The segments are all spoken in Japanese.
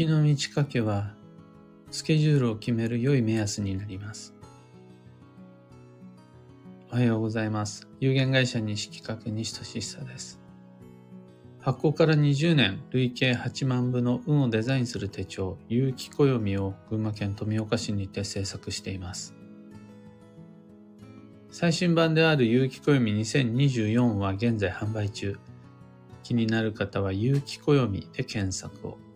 月の満ち欠けはスケジュールを決める良い目安になります。おはようございます。有限会社西企画西俊久です。発行から20年、累計8万部の運をデザインする手帳、有機暦を群馬県富岡市にて制作しています。最新版である有機暦2024は現在販売中。気になる方は有機暦で検索を。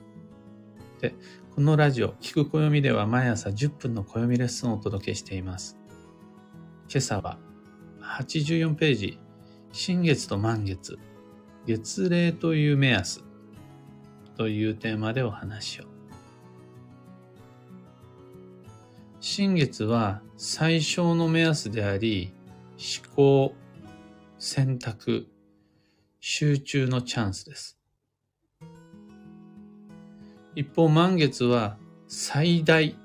で、このラジオ、聞く暦では毎朝10分の暦レッスンをお届けしています。今朝は84ページ、新月と満月、月齢という目安というテーマでお話を。新月は最小の目安であり、思考、選択、集中のチャンスです。一方、満月は最大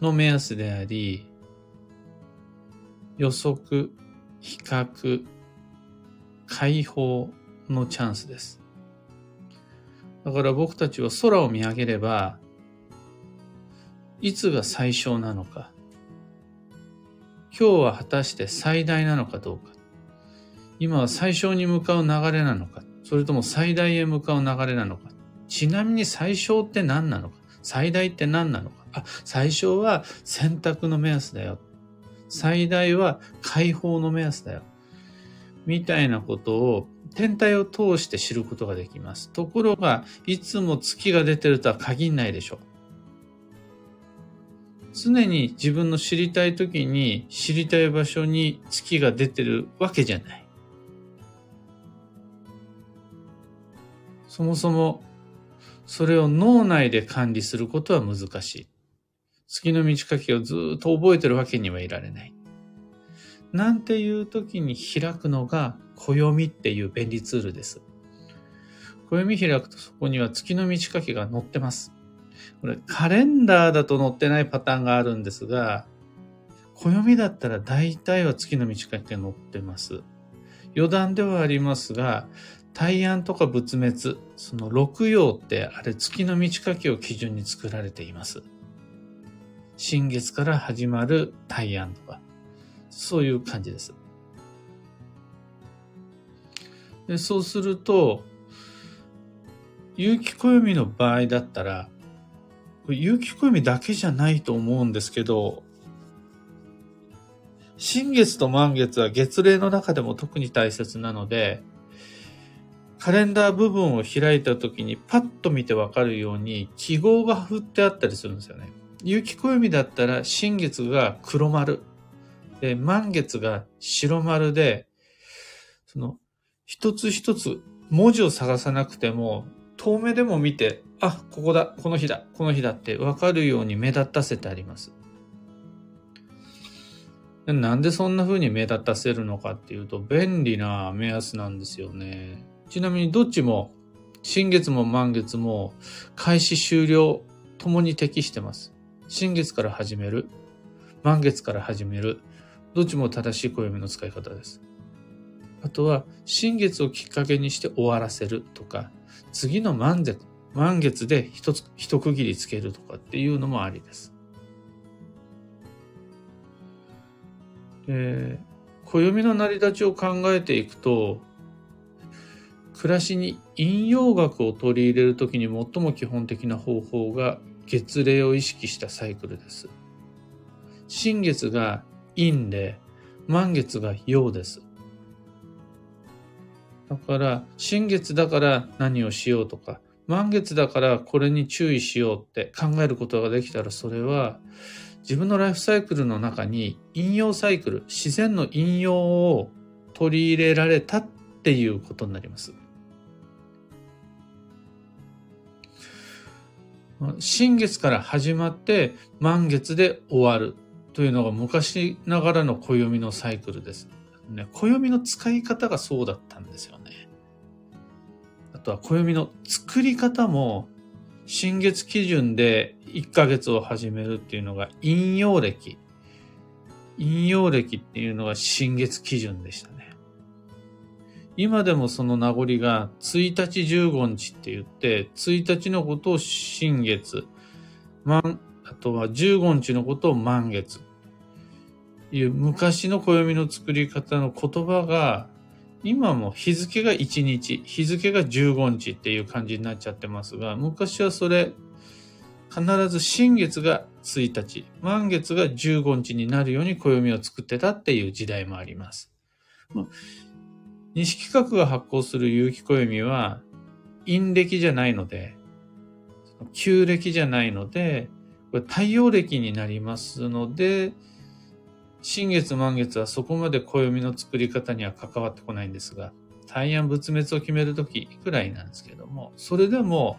の目安であり、予測、比較、解放のチャンスです。だから僕たちは空を見上げれば、いつが最小なのか、今日は果たして最大なのかどうか、今は最小に向かう流れなのか、それとも最大へ向かう流れなのか、ちなみに最小って何なのか、最大って何なのか、あ、最小は選択の目安だよ。最大は解放の目安だよ。みたいなことを天体を通して知ることができます。ところが、いつも月が出てるとは限んないでしょう。常に自分の知りたい時に知りたい場所に月が出てるわけじゃない。そもそもそれを脳内で管理することは難しい。月の満ち欠けをずっと覚えてるわけにはいられない。なんていう時に開くのが暦っていう便利ツールです。暦開くとそこには月の満ち欠けが載ってます。これカレンダーだと載ってないパターンがあるんですが、暦だったら大体は月の満ち欠けが載ってます。余談ではありますが、大安とか仏滅、その六曜ってあれ月の満ち欠けを基準に作られています。新月から始まる大安とか、そういう感じです。でそうすると、有機暦の場合だったら、有機暦だけじゃないと思うんですけど、新月と満月は月齢の中でも特に大切なので、カレンダー部分を開いた時にパッと見てわかるように記号が振ってあったりするんですよね。有機暦だったら新月が黒丸、で満月が白丸で、その一つ一つ文字を探さなくても遠目でも見てあ、ここだ、この日だ、この日だってわかるように目立たせてあります。なんでそんな風に目立たせるのかっていうと便利な目安なんですよね。ちなみにどっちも新月も満月も開始終了ともに適してます。新月から始める、満月から始める、どっちも正しい暦の使い方です。あとは新月をきっかけにして終わらせるとか、次の満月、満月で一つ、一区切りつけるとかっていうのもありです。で、暦の成り立ちを考えていくと、暮らしに陰陽学を取り入れるときに最も基本的な方法が月齢を意識したサイクルです。新月が陰で、満月が陽です。だから、新月だから何をしようとか、満月だからこれに注意しようって考えることができたらそれは自分のライフサイクルの中に引用サイクル、自然の引用を取り入れられたっていうことになります。新月から始まって満月で終わるというのが昔ながらの暦のサイクルです。ね、暦の使い方がそうだったんですよね。あとは暦の作り方も新月基準で1ヶ月を始めるっていうのが陰陽暦。陰陽暦っていうのが新月基準でした。今でもその名残が1日15日って言って、1日のことを新月、あとは15日のことを満月。いう昔の暦の作り方の言葉が、今も日付が1日、日付が15日っていう感じになっちゃってますが、昔はそれ、必ず新月が1日、満月が15日になるように暦を作ってたっていう時代もあります。西企画が発行する有機暦は、陰暦じゃないので、旧暦じゃないので、これ太陽暦になりますので、新月満月はそこまで暦の作り方には関わってこないんですが、大安仏滅を決めるときくらいなんですけども、それでも、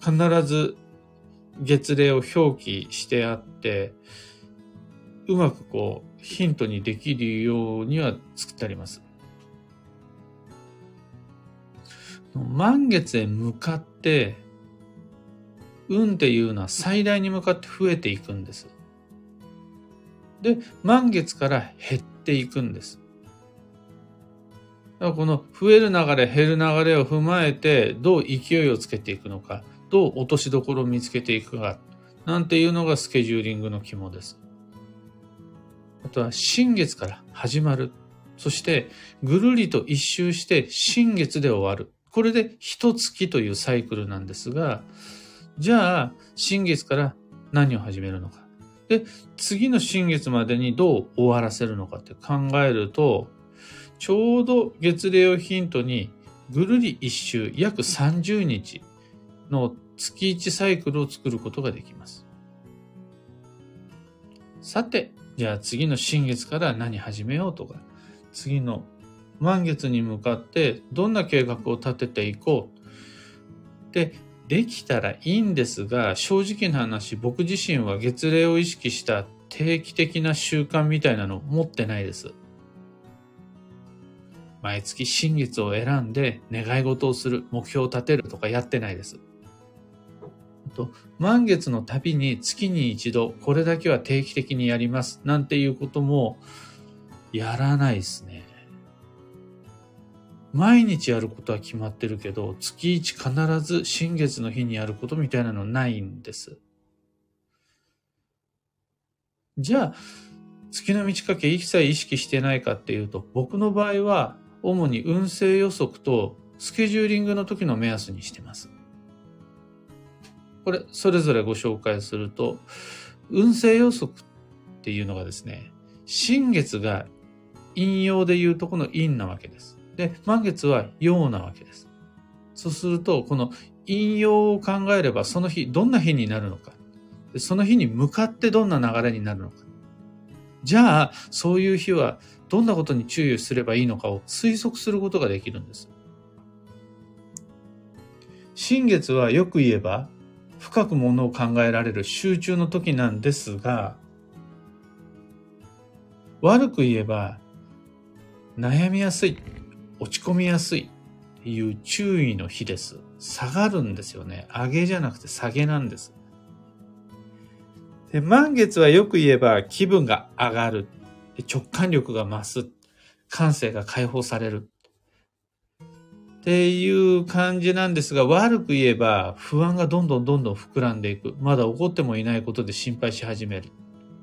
必ず月齢を表記してあって、うまくこう、ヒントにできるようには作ってあります。満月へ向かって、運っていうのは最大に向かって増えていくんです。で、満月から減っていくんです。だからこの増える流れ、減る流れを踏まえて、どう勢いをつけていくのか、どう落としどころを見つけていくか、なんていうのがスケジューリングの肝です。あとは新月から始まる。そしてぐるりと一周して新月で終わる。これで一月というサイクルなんですが、じゃあ新月から何を始めるのか。で、次の新月までにどう終わらせるのかって考えると、ちょうど月齢をヒントにぐるり一周約30日の月1サイクルを作ることができます。さて、じゃあ次の新月から何始めようとか、次の満月に向かってどんな計画を立てていこう。で、できたらいいんですが、正直な話、僕自身は月齢を意識した定期的な習慣みたいなのを持ってないです。毎月新月を選んで願い事をする、目標を立てるとかやってないです。と、満月のたびに月に一度、これだけは定期的にやります、なんていうことも、やらないですね。毎日やることは決まってるけど、月一必ず新月の日にやることみたいなのないんです。じゃあ、月の満ち欠け一切意識してないかっていうと、僕の場合は、主に運勢予測とスケジューリングの時の目安にしてます。これ、それぞれご紹介すると、運勢予測っていうのがですね、新月が陰陽でいうとこの陰なわけです。で、満月は陽なわけです。そうすると、この陰陽を考えれば、その日、どんな日になるのか。その日に向かってどんな流れになるのか。じゃあ、そういう日はどんなことに注意すればいいのかを推測することができるんです。新月はよく言えば、深くものを考えられる集中の時なんですが、悪く言えば、悩みやすい、落ち込みやすいっていう注意の日です。下がるんですよね。上げじゃなくて下げなんです。で満月はよく言えば気分が上がる。直感力が増す。感性が解放される。っていう感じなんですが、悪く言えば不安がどんどんどんどん膨らんでいく。まだ起こってもいないことで心配し始める。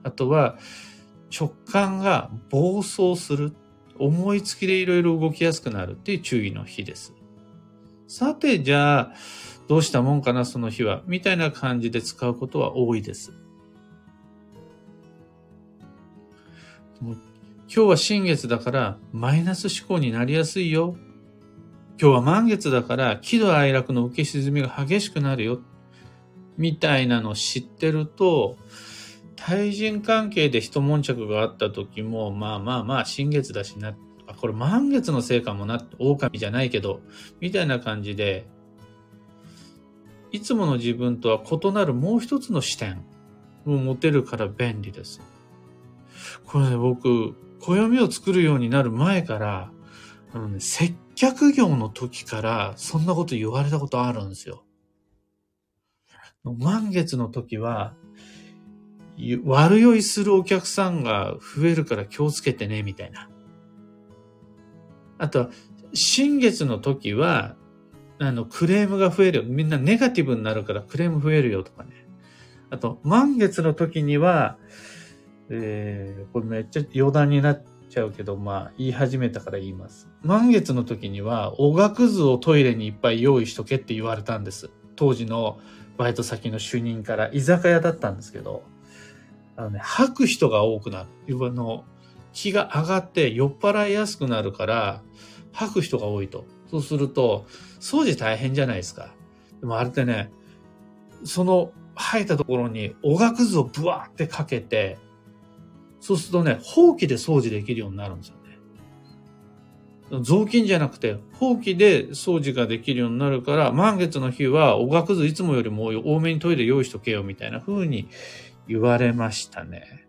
あとは直感が暴走する。思いつきでいろいろ動きやすくなるっていう注意の日です。さて、じゃあ、どうしたもんかな、その日は。みたいな感じで使うことは多いです。今日は新月だからマイナス思考になりやすいよ今日は満月だから喜怒哀楽の受け沈みが激しくなるよ。みたいなのを知ってると、対人関係で一悶着があった時も、まあまあまあ、新月だしな、あ、これ満月のせいかもな、狼じゃないけど、みたいな感じで、いつもの自分とは異なるもう一つの視点を持てるから便利です。これね、僕、暦を作るようになる前から、あのね、接客業の時からそんなこと言われたことあるんですよ。満月の時は、悪酔いするお客さんが増えるから気をつけてね、みたいな。あと、新月の時は、あの、クレームが増える。みんなネガティブになるからクレーム増えるよとかね。あと、満月の時には、えー、これめっちゃ余談になっちゃうけど、まあ、言い始めたから言います。満月の時には、おがくずをトイレにいっぱい用意しとけって言われたんです。当時のバイト先の主任から、居酒屋だったんですけど、あのね、吐く人が多くなる。あの、気が上がって酔っ払いやすくなるから、吐く人が多いと。そうすると、掃除大変じゃないですか。でもあれってね、その吐いたところにおがくずをブワーってかけて、そうするとね、ほうきで掃除できるようになるんですよね。雑巾じゃなくて、ほうきで掃除ができるようになるから、満月の日はおがくずいつもよりも多めにトイレ用意しとけよみたいな風に言われましたね。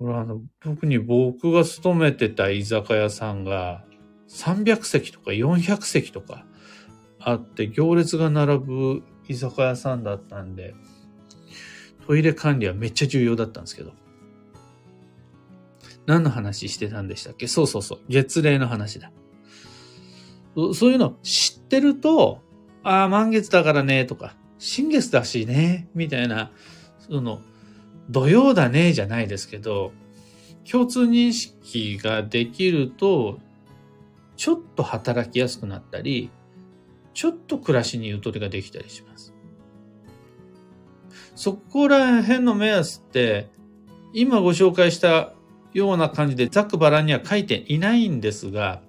これはあの、特に僕が勤めてた居酒屋さんが300席とか400席とかあって行列が並ぶ居酒屋さんだったんで、トイレ管理はめっちゃ重要だったんですけど。何の話してたんでしたっけ？そうそうそう。月齢の話だ。そういうの知ってると、ああ、満月だからね、とか、新月だしね、みたいな、その、土曜だね、じゃないですけど、共通認識ができると、ちょっと働きやすくなったり、ちょっと暮らしにゆとりができたりします。そこら辺の目安って、今ご紹介したような感じでざっくばらんには書いていないんですが、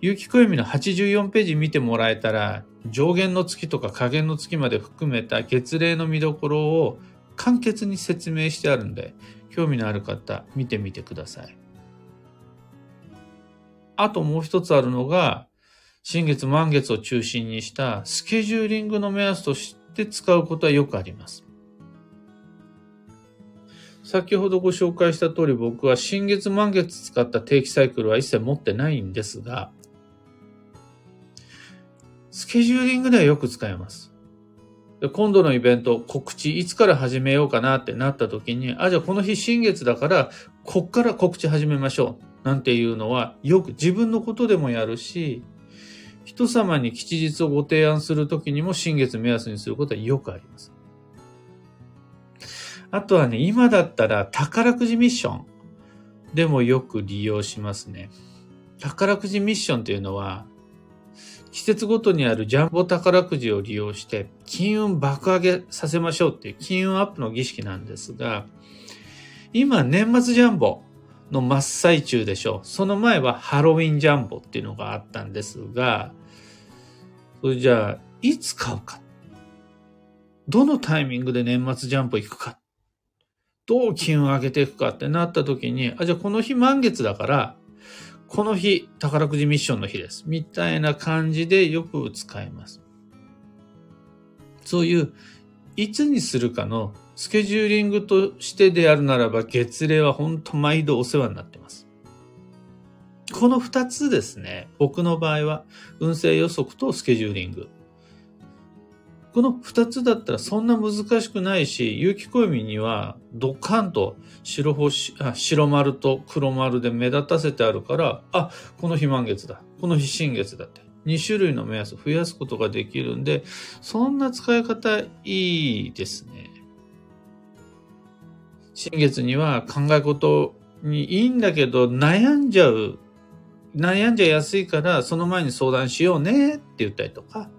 有機暦の84ページ見てもらえたら、上限の月とか下限の月まで含めた月齢の見どころを簡潔に説明してあるんで、興味のある方、見てみてください。あともう一つあるのが、新月満月を中心にしたスケジューリングの目安として使うことはよくあります。先ほどご紹介した通り僕は新月満月使った定期サイクルは一切持ってないんですが、スケジューリングではよく使えます。今度のイベント、告知、いつから始めようかなってなった時に、あ、じゃあこの日新月だから、こっから告知始めましょう。なんていうのは、よく自分のことでもやるし、人様に吉日をご提案するときにも新月目安にすることはよくあります。あとはね、今だったら宝くじミッションでもよく利用しますね。宝くじミッションっていうのは、季節ごとにあるジャンボ宝くじを利用して金運爆上げさせましょうっていう金運アップの儀式なんですが、今年末ジャンボの真っ最中でしょう。その前はハロウィンジャンボっていうのがあったんですが、それじゃあ、いつ買うか？どのタイミングで年末ジャンボ行くか？どう金運上げていくかってなった時に、あ、じゃあこの日満月だから、この日、宝くじミッションの日です。みたいな感じでよく使えます。そういう、いつにするかのスケジューリングとしてであるならば、月齢は本当毎度お世話になってます。この二つですね。僕の場合は、運勢予測とスケジューリング。この二つだったらそんな難しくないし、有機暦にはドカンと白星、白丸と黒丸で目立たせてあるから、あ、この日満月だ。この日新月だって。2種類の目安を増やすことができるんで、そんな使い方いいですね。新月には考え事にいいんだけど、悩んじゃう。悩んじゃやすいから、その前に相談しようねって言ったりとか、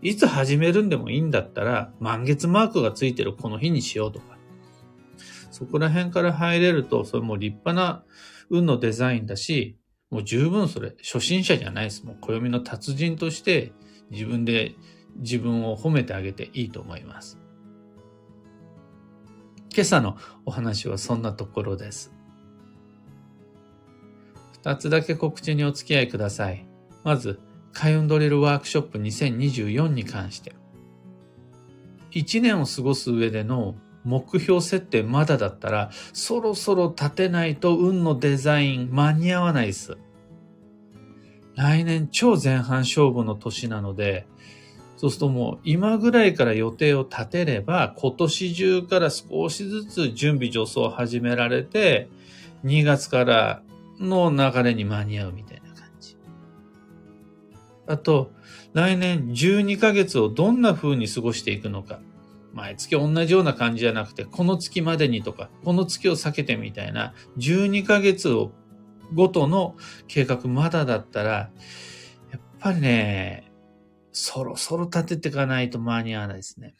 いつ始めるんでもいいんだったら、満月マークがついてるこの日にしようとか。そこら辺から入れると、それも立派な運のデザインだし、もう十分それ、初心者じゃないです。もう暦の達人として自分で自分を褒めてあげていいと思います。今朝のお話はそんなところです。二つだけ告知にお付き合いください。まず、開運ドリルワークショップ2024に関して。一年を過ごす上での目標設定まだだったら、そろそろ立てないと運のデザイン間に合わないです。来年超前半勝負の年なので、そうするともう今ぐらいから予定を立てれば、今年中から少しずつ準備助走を始められて、2月からの流れに間に合うみたいな感じ。あと、来年12ヶ月をどんな風に過ごしていくのか。毎月同じような感じじゃなくて、この月までにとか、この月を避けてみたいな、12ヶ月をごとの計画まだだったら、やっぱりね、そろそろ立てていかないと間に合わないですね。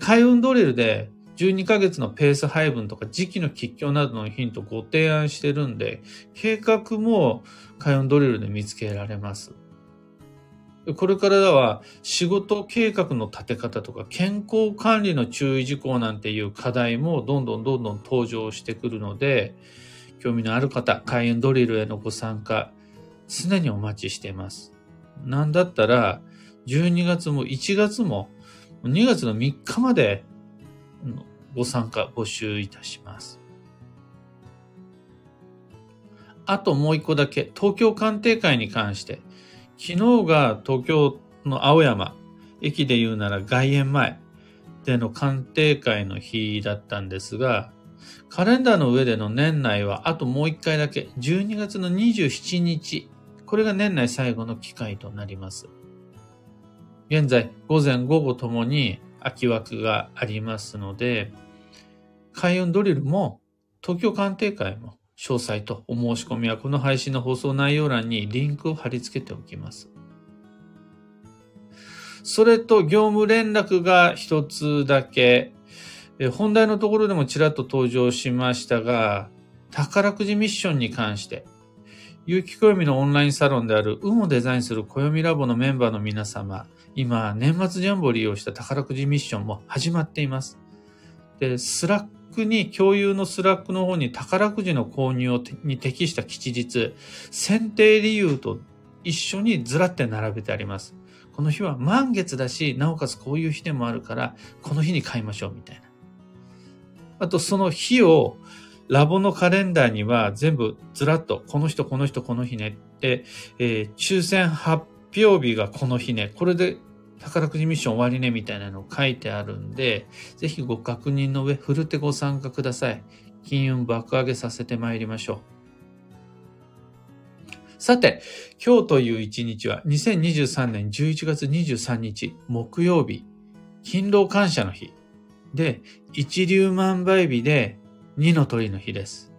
開運ドリルで12ヶ月のペース配分とか時期の吉凶などのヒントをご提案してるんで、計画も開運ドリルで見つけられます。これからは仕事計画の立て方とか健康管理の注意事項なんていう課題もどんどんどんどん登場してくるので、興味のある方、開運ドリルへのご参加、常にお待ちしています。なんだったら、12月も1月も2月の3日までご参加募集いたします。あともう一個だけ、東京鑑定会に関して、昨日が東京の青山、駅で言うなら外苑前での鑑定会の日だったんですが、カレンダーの上での年内はあともう一回だけ、12月の27日、これが年内最後の機会となります。現在、午前午後ともに空き枠がありますので、開運ドリルも東京鑑定会も詳細とお申し込みはこの配信の放送内容欄にリンクを貼り付けておきます。それと業務連絡が一つだけ、本題のところでもちらっと登場しましたが、宝くじミッションに関して、有機暦のオンラインサロンである運をデザインする暦ラボのメンバーの皆様、今、年末ジャンボを利用した宝くじミッションも始まっています。で、 Slack に、共有の Slack の方に宝くじの購入に適した吉日、選定理由と一緒にずらって並べてあります。この日は満月だし、なおかつこういう日でもあるから、この日に買いましょうみたいな。あとその日をラボのカレンダーには全部ずらっと、この人、この人、この日ねって、えー、抽選発表日がこの日ね、これで宝くじミッション終わりねみたいなの書いてあるんで、ぜひご確認の上、ふるってご参加ください。金運爆上げさせて参りましょう。さて、今日という一日は2023年11月23日木曜日、勤労感謝の日で、一粒万倍日で二の鳥の日です。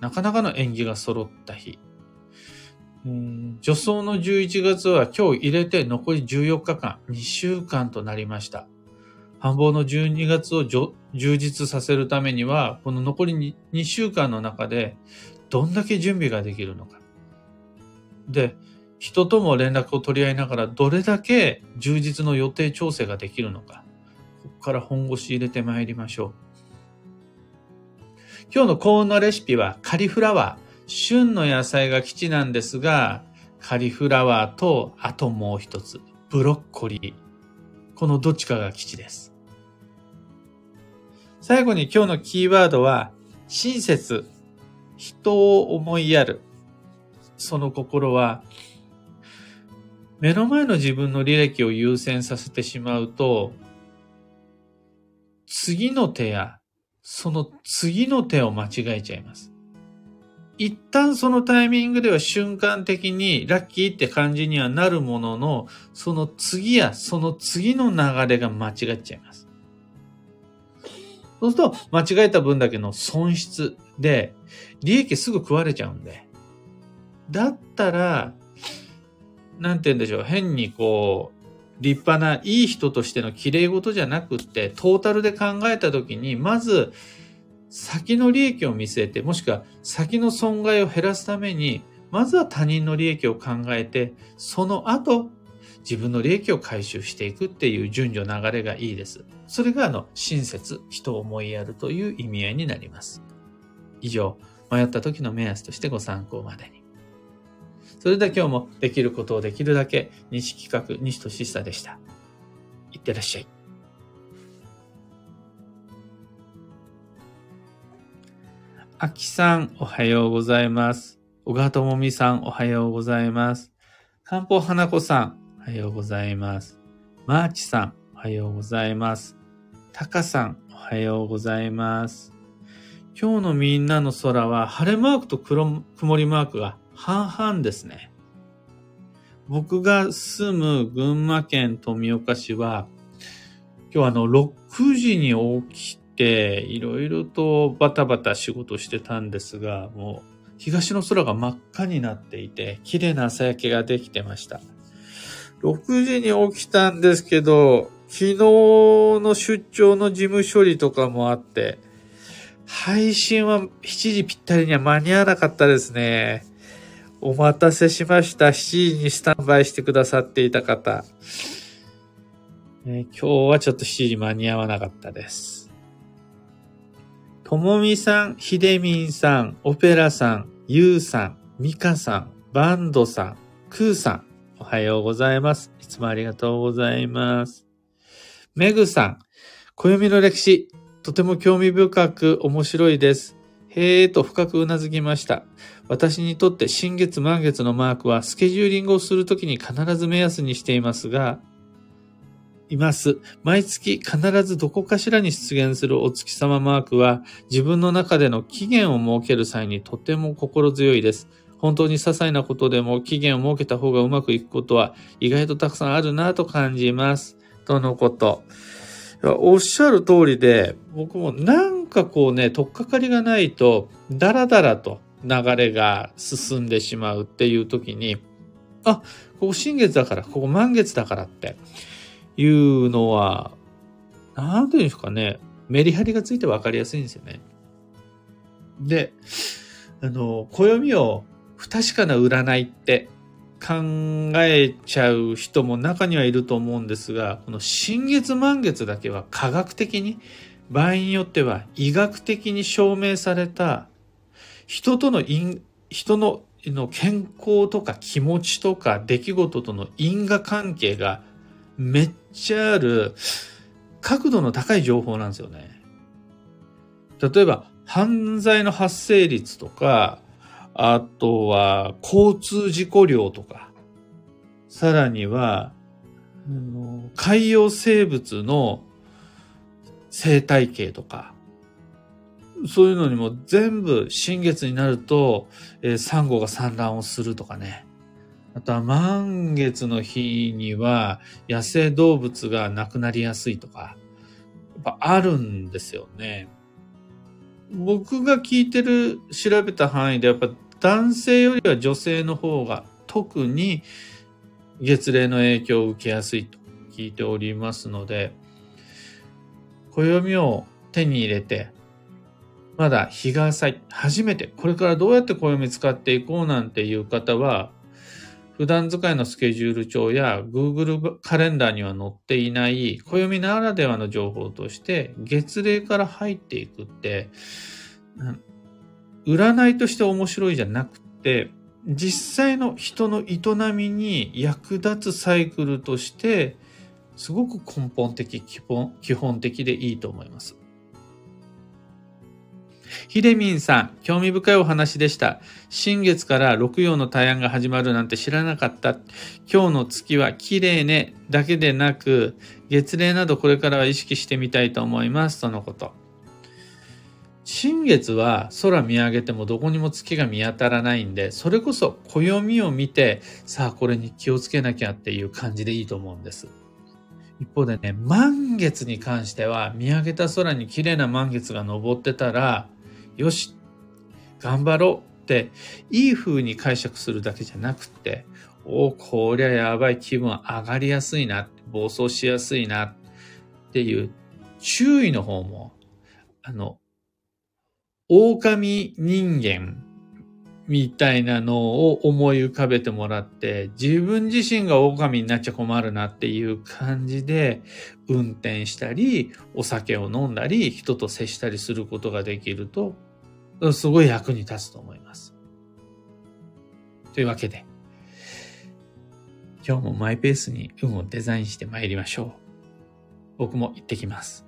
なかなかの縁起が揃った日。助走の11月は今日入れて残り14日間、2週間となりました。繁忙の12月を充実させるためには、この残り 2, 週間の中でどんだけ準備ができるのか。で、人とも連絡を取り合いながらどれだけ充実の予定調整ができるのか。ここから本腰入れてまいりましょう。今日の幸運のレシピはカリフラワー。旬の野菜が基地なんですが、カリフラワーと、あともう一つ、ブロッコリー。このどっちかが基地です。最後に今日のキーワードは、親切。人を思いやる。その心は、目の前の自分の履歴を優先させてしまうと、次の手や、その次の手を間違えちゃいます。一旦そのタイミングでは瞬間的にラッキーって感じにはなるものの、その次やその次の流れが間違っちゃいます。そうすると、間違えた分だけの損失で、利益すぐ食われちゃうんで。だったら、なんて言うんでしょう、変にこう、立派ないい人としての綺麗事じゃなくって、トータルで考えたときに、まず、先の利益を見据えて、もしくは先の損害を減らすために、まずは他人の利益を考えて、その後、自分の利益を回収していくっていう順序流れがいいです。それがあの、親切、人を思いやるという意味合いになります。以上、迷った時の目安としてご参考までに。それでは今日もできることをできるだけ、西企画、西俊久でした。いってらっしゃい。あきさん、おはようございます。小川智美さん、おはようございます。かんぽ花子さん、おはようございます。マーチさん、おはようございます。たかさん、おはようございます。今日のみんなの空は晴れマークと黒曇りマークが半々ですね。僕が住む群馬県富岡市は、今日あの、6時に起きて、いろいろとバタバタ仕事してたんですが、もう、東の空が真っ赤になっていて、綺麗な朝焼けができてました。6時に起きたんですけど、昨日の出張の事務処理とかもあって、配信は7時ぴったりには間に合わなかったですね。お待たせしました。7時にスタンバイしてくださっていた方。え今日はちょっと7時間に合わなかったです。ともみさん、ひでみんさん、オペラさん、ゆうさん、みかさん、バンドさん、くーさん、おはようございます。いつもありがとうございます。めぐさん、暦の歴史、とても興味深く面白いです。へえと深くうなずきました。私にとって新月満月のマークはスケジューリングをするときに必ず目安にしていますが、います。毎月必ずどこかしらに出現するお月様マークは自分の中での期限を設ける際にとても心強いです。本当に些細なことでも期限を設けた方がうまくいくことは意外とたくさんあるなと感じます。とのこと。おっしゃる通りで、僕もなんかこうね、とっかかりがないと、だらだらと流れが進んでしまうっていう時に、あ、ここ新月だから、ここ満月だからっていうのは、なんていうんですかね、メリハリがついて分かりやすいんですよね。で、あの、暦を不確かな占いって考えちゃう人も中にはいると思うんですが、この新月満月だけは科学的に、場合によっては医学的に証明された人との因、人のの健康とか気持ちとか出来事との因果関係がめっちゃある角度の高い情報なんですよね。例えば犯罪の発生率とかあとは、交通事故量とか、さらには、海洋生物の生態系とか、そういうのにも全部新月になると、えー、サンゴが産卵をするとかね。あとは満月の日には野生動物が亡くなりやすいとか、やっぱあるんですよね。僕が聞いてる、調べた範囲でやっぱ男性よりは女性の方が特に月齢の影響を受けやすいと聞いておりますので、暦を手に入れて、まだ日が浅い、初めて、これからどうやって暦使っていこうなんていう方は、普段使いのスケジュール帳や Google カレンダーには載っていない暦ならではの情報として月齢から入っていくって、占いとして面白いじゃなくて、実際の人の営みに役立つサイクルとして、すごく根本的、基本基本的でいいと思います。ひでみんさん、興味深いお話でした。新月から六曜の大安が始まるなんて知らなかった。今日の月は綺麗ねだけでなく、月齢などこれからは意識してみたいと思います。とのこと。新月は空見上げてもどこにも月が見当たらないんで、それこそ暦を見て、さあこれに気をつけなきゃっていう感じでいいと思うんです。一方でね、満月に関しては見上げた空に綺麗な満月が昇ってたら、よし、頑張ろうって、いい風に解釈するだけじゃなくて、おおこりゃやばい気分上がりやすいな、暴走しやすいなっていう注意の方も、あの、狼人間みたいなのを思い浮かべてもらって、自分自身が狼になっちゃ困るなっていう感じで、運転したり、お酒を飲んだり、人と接したりすることができると、すごい役に立つと思います。というわけで、今日もマイペースに運をデザインして参りましょう。僕も行ってきます。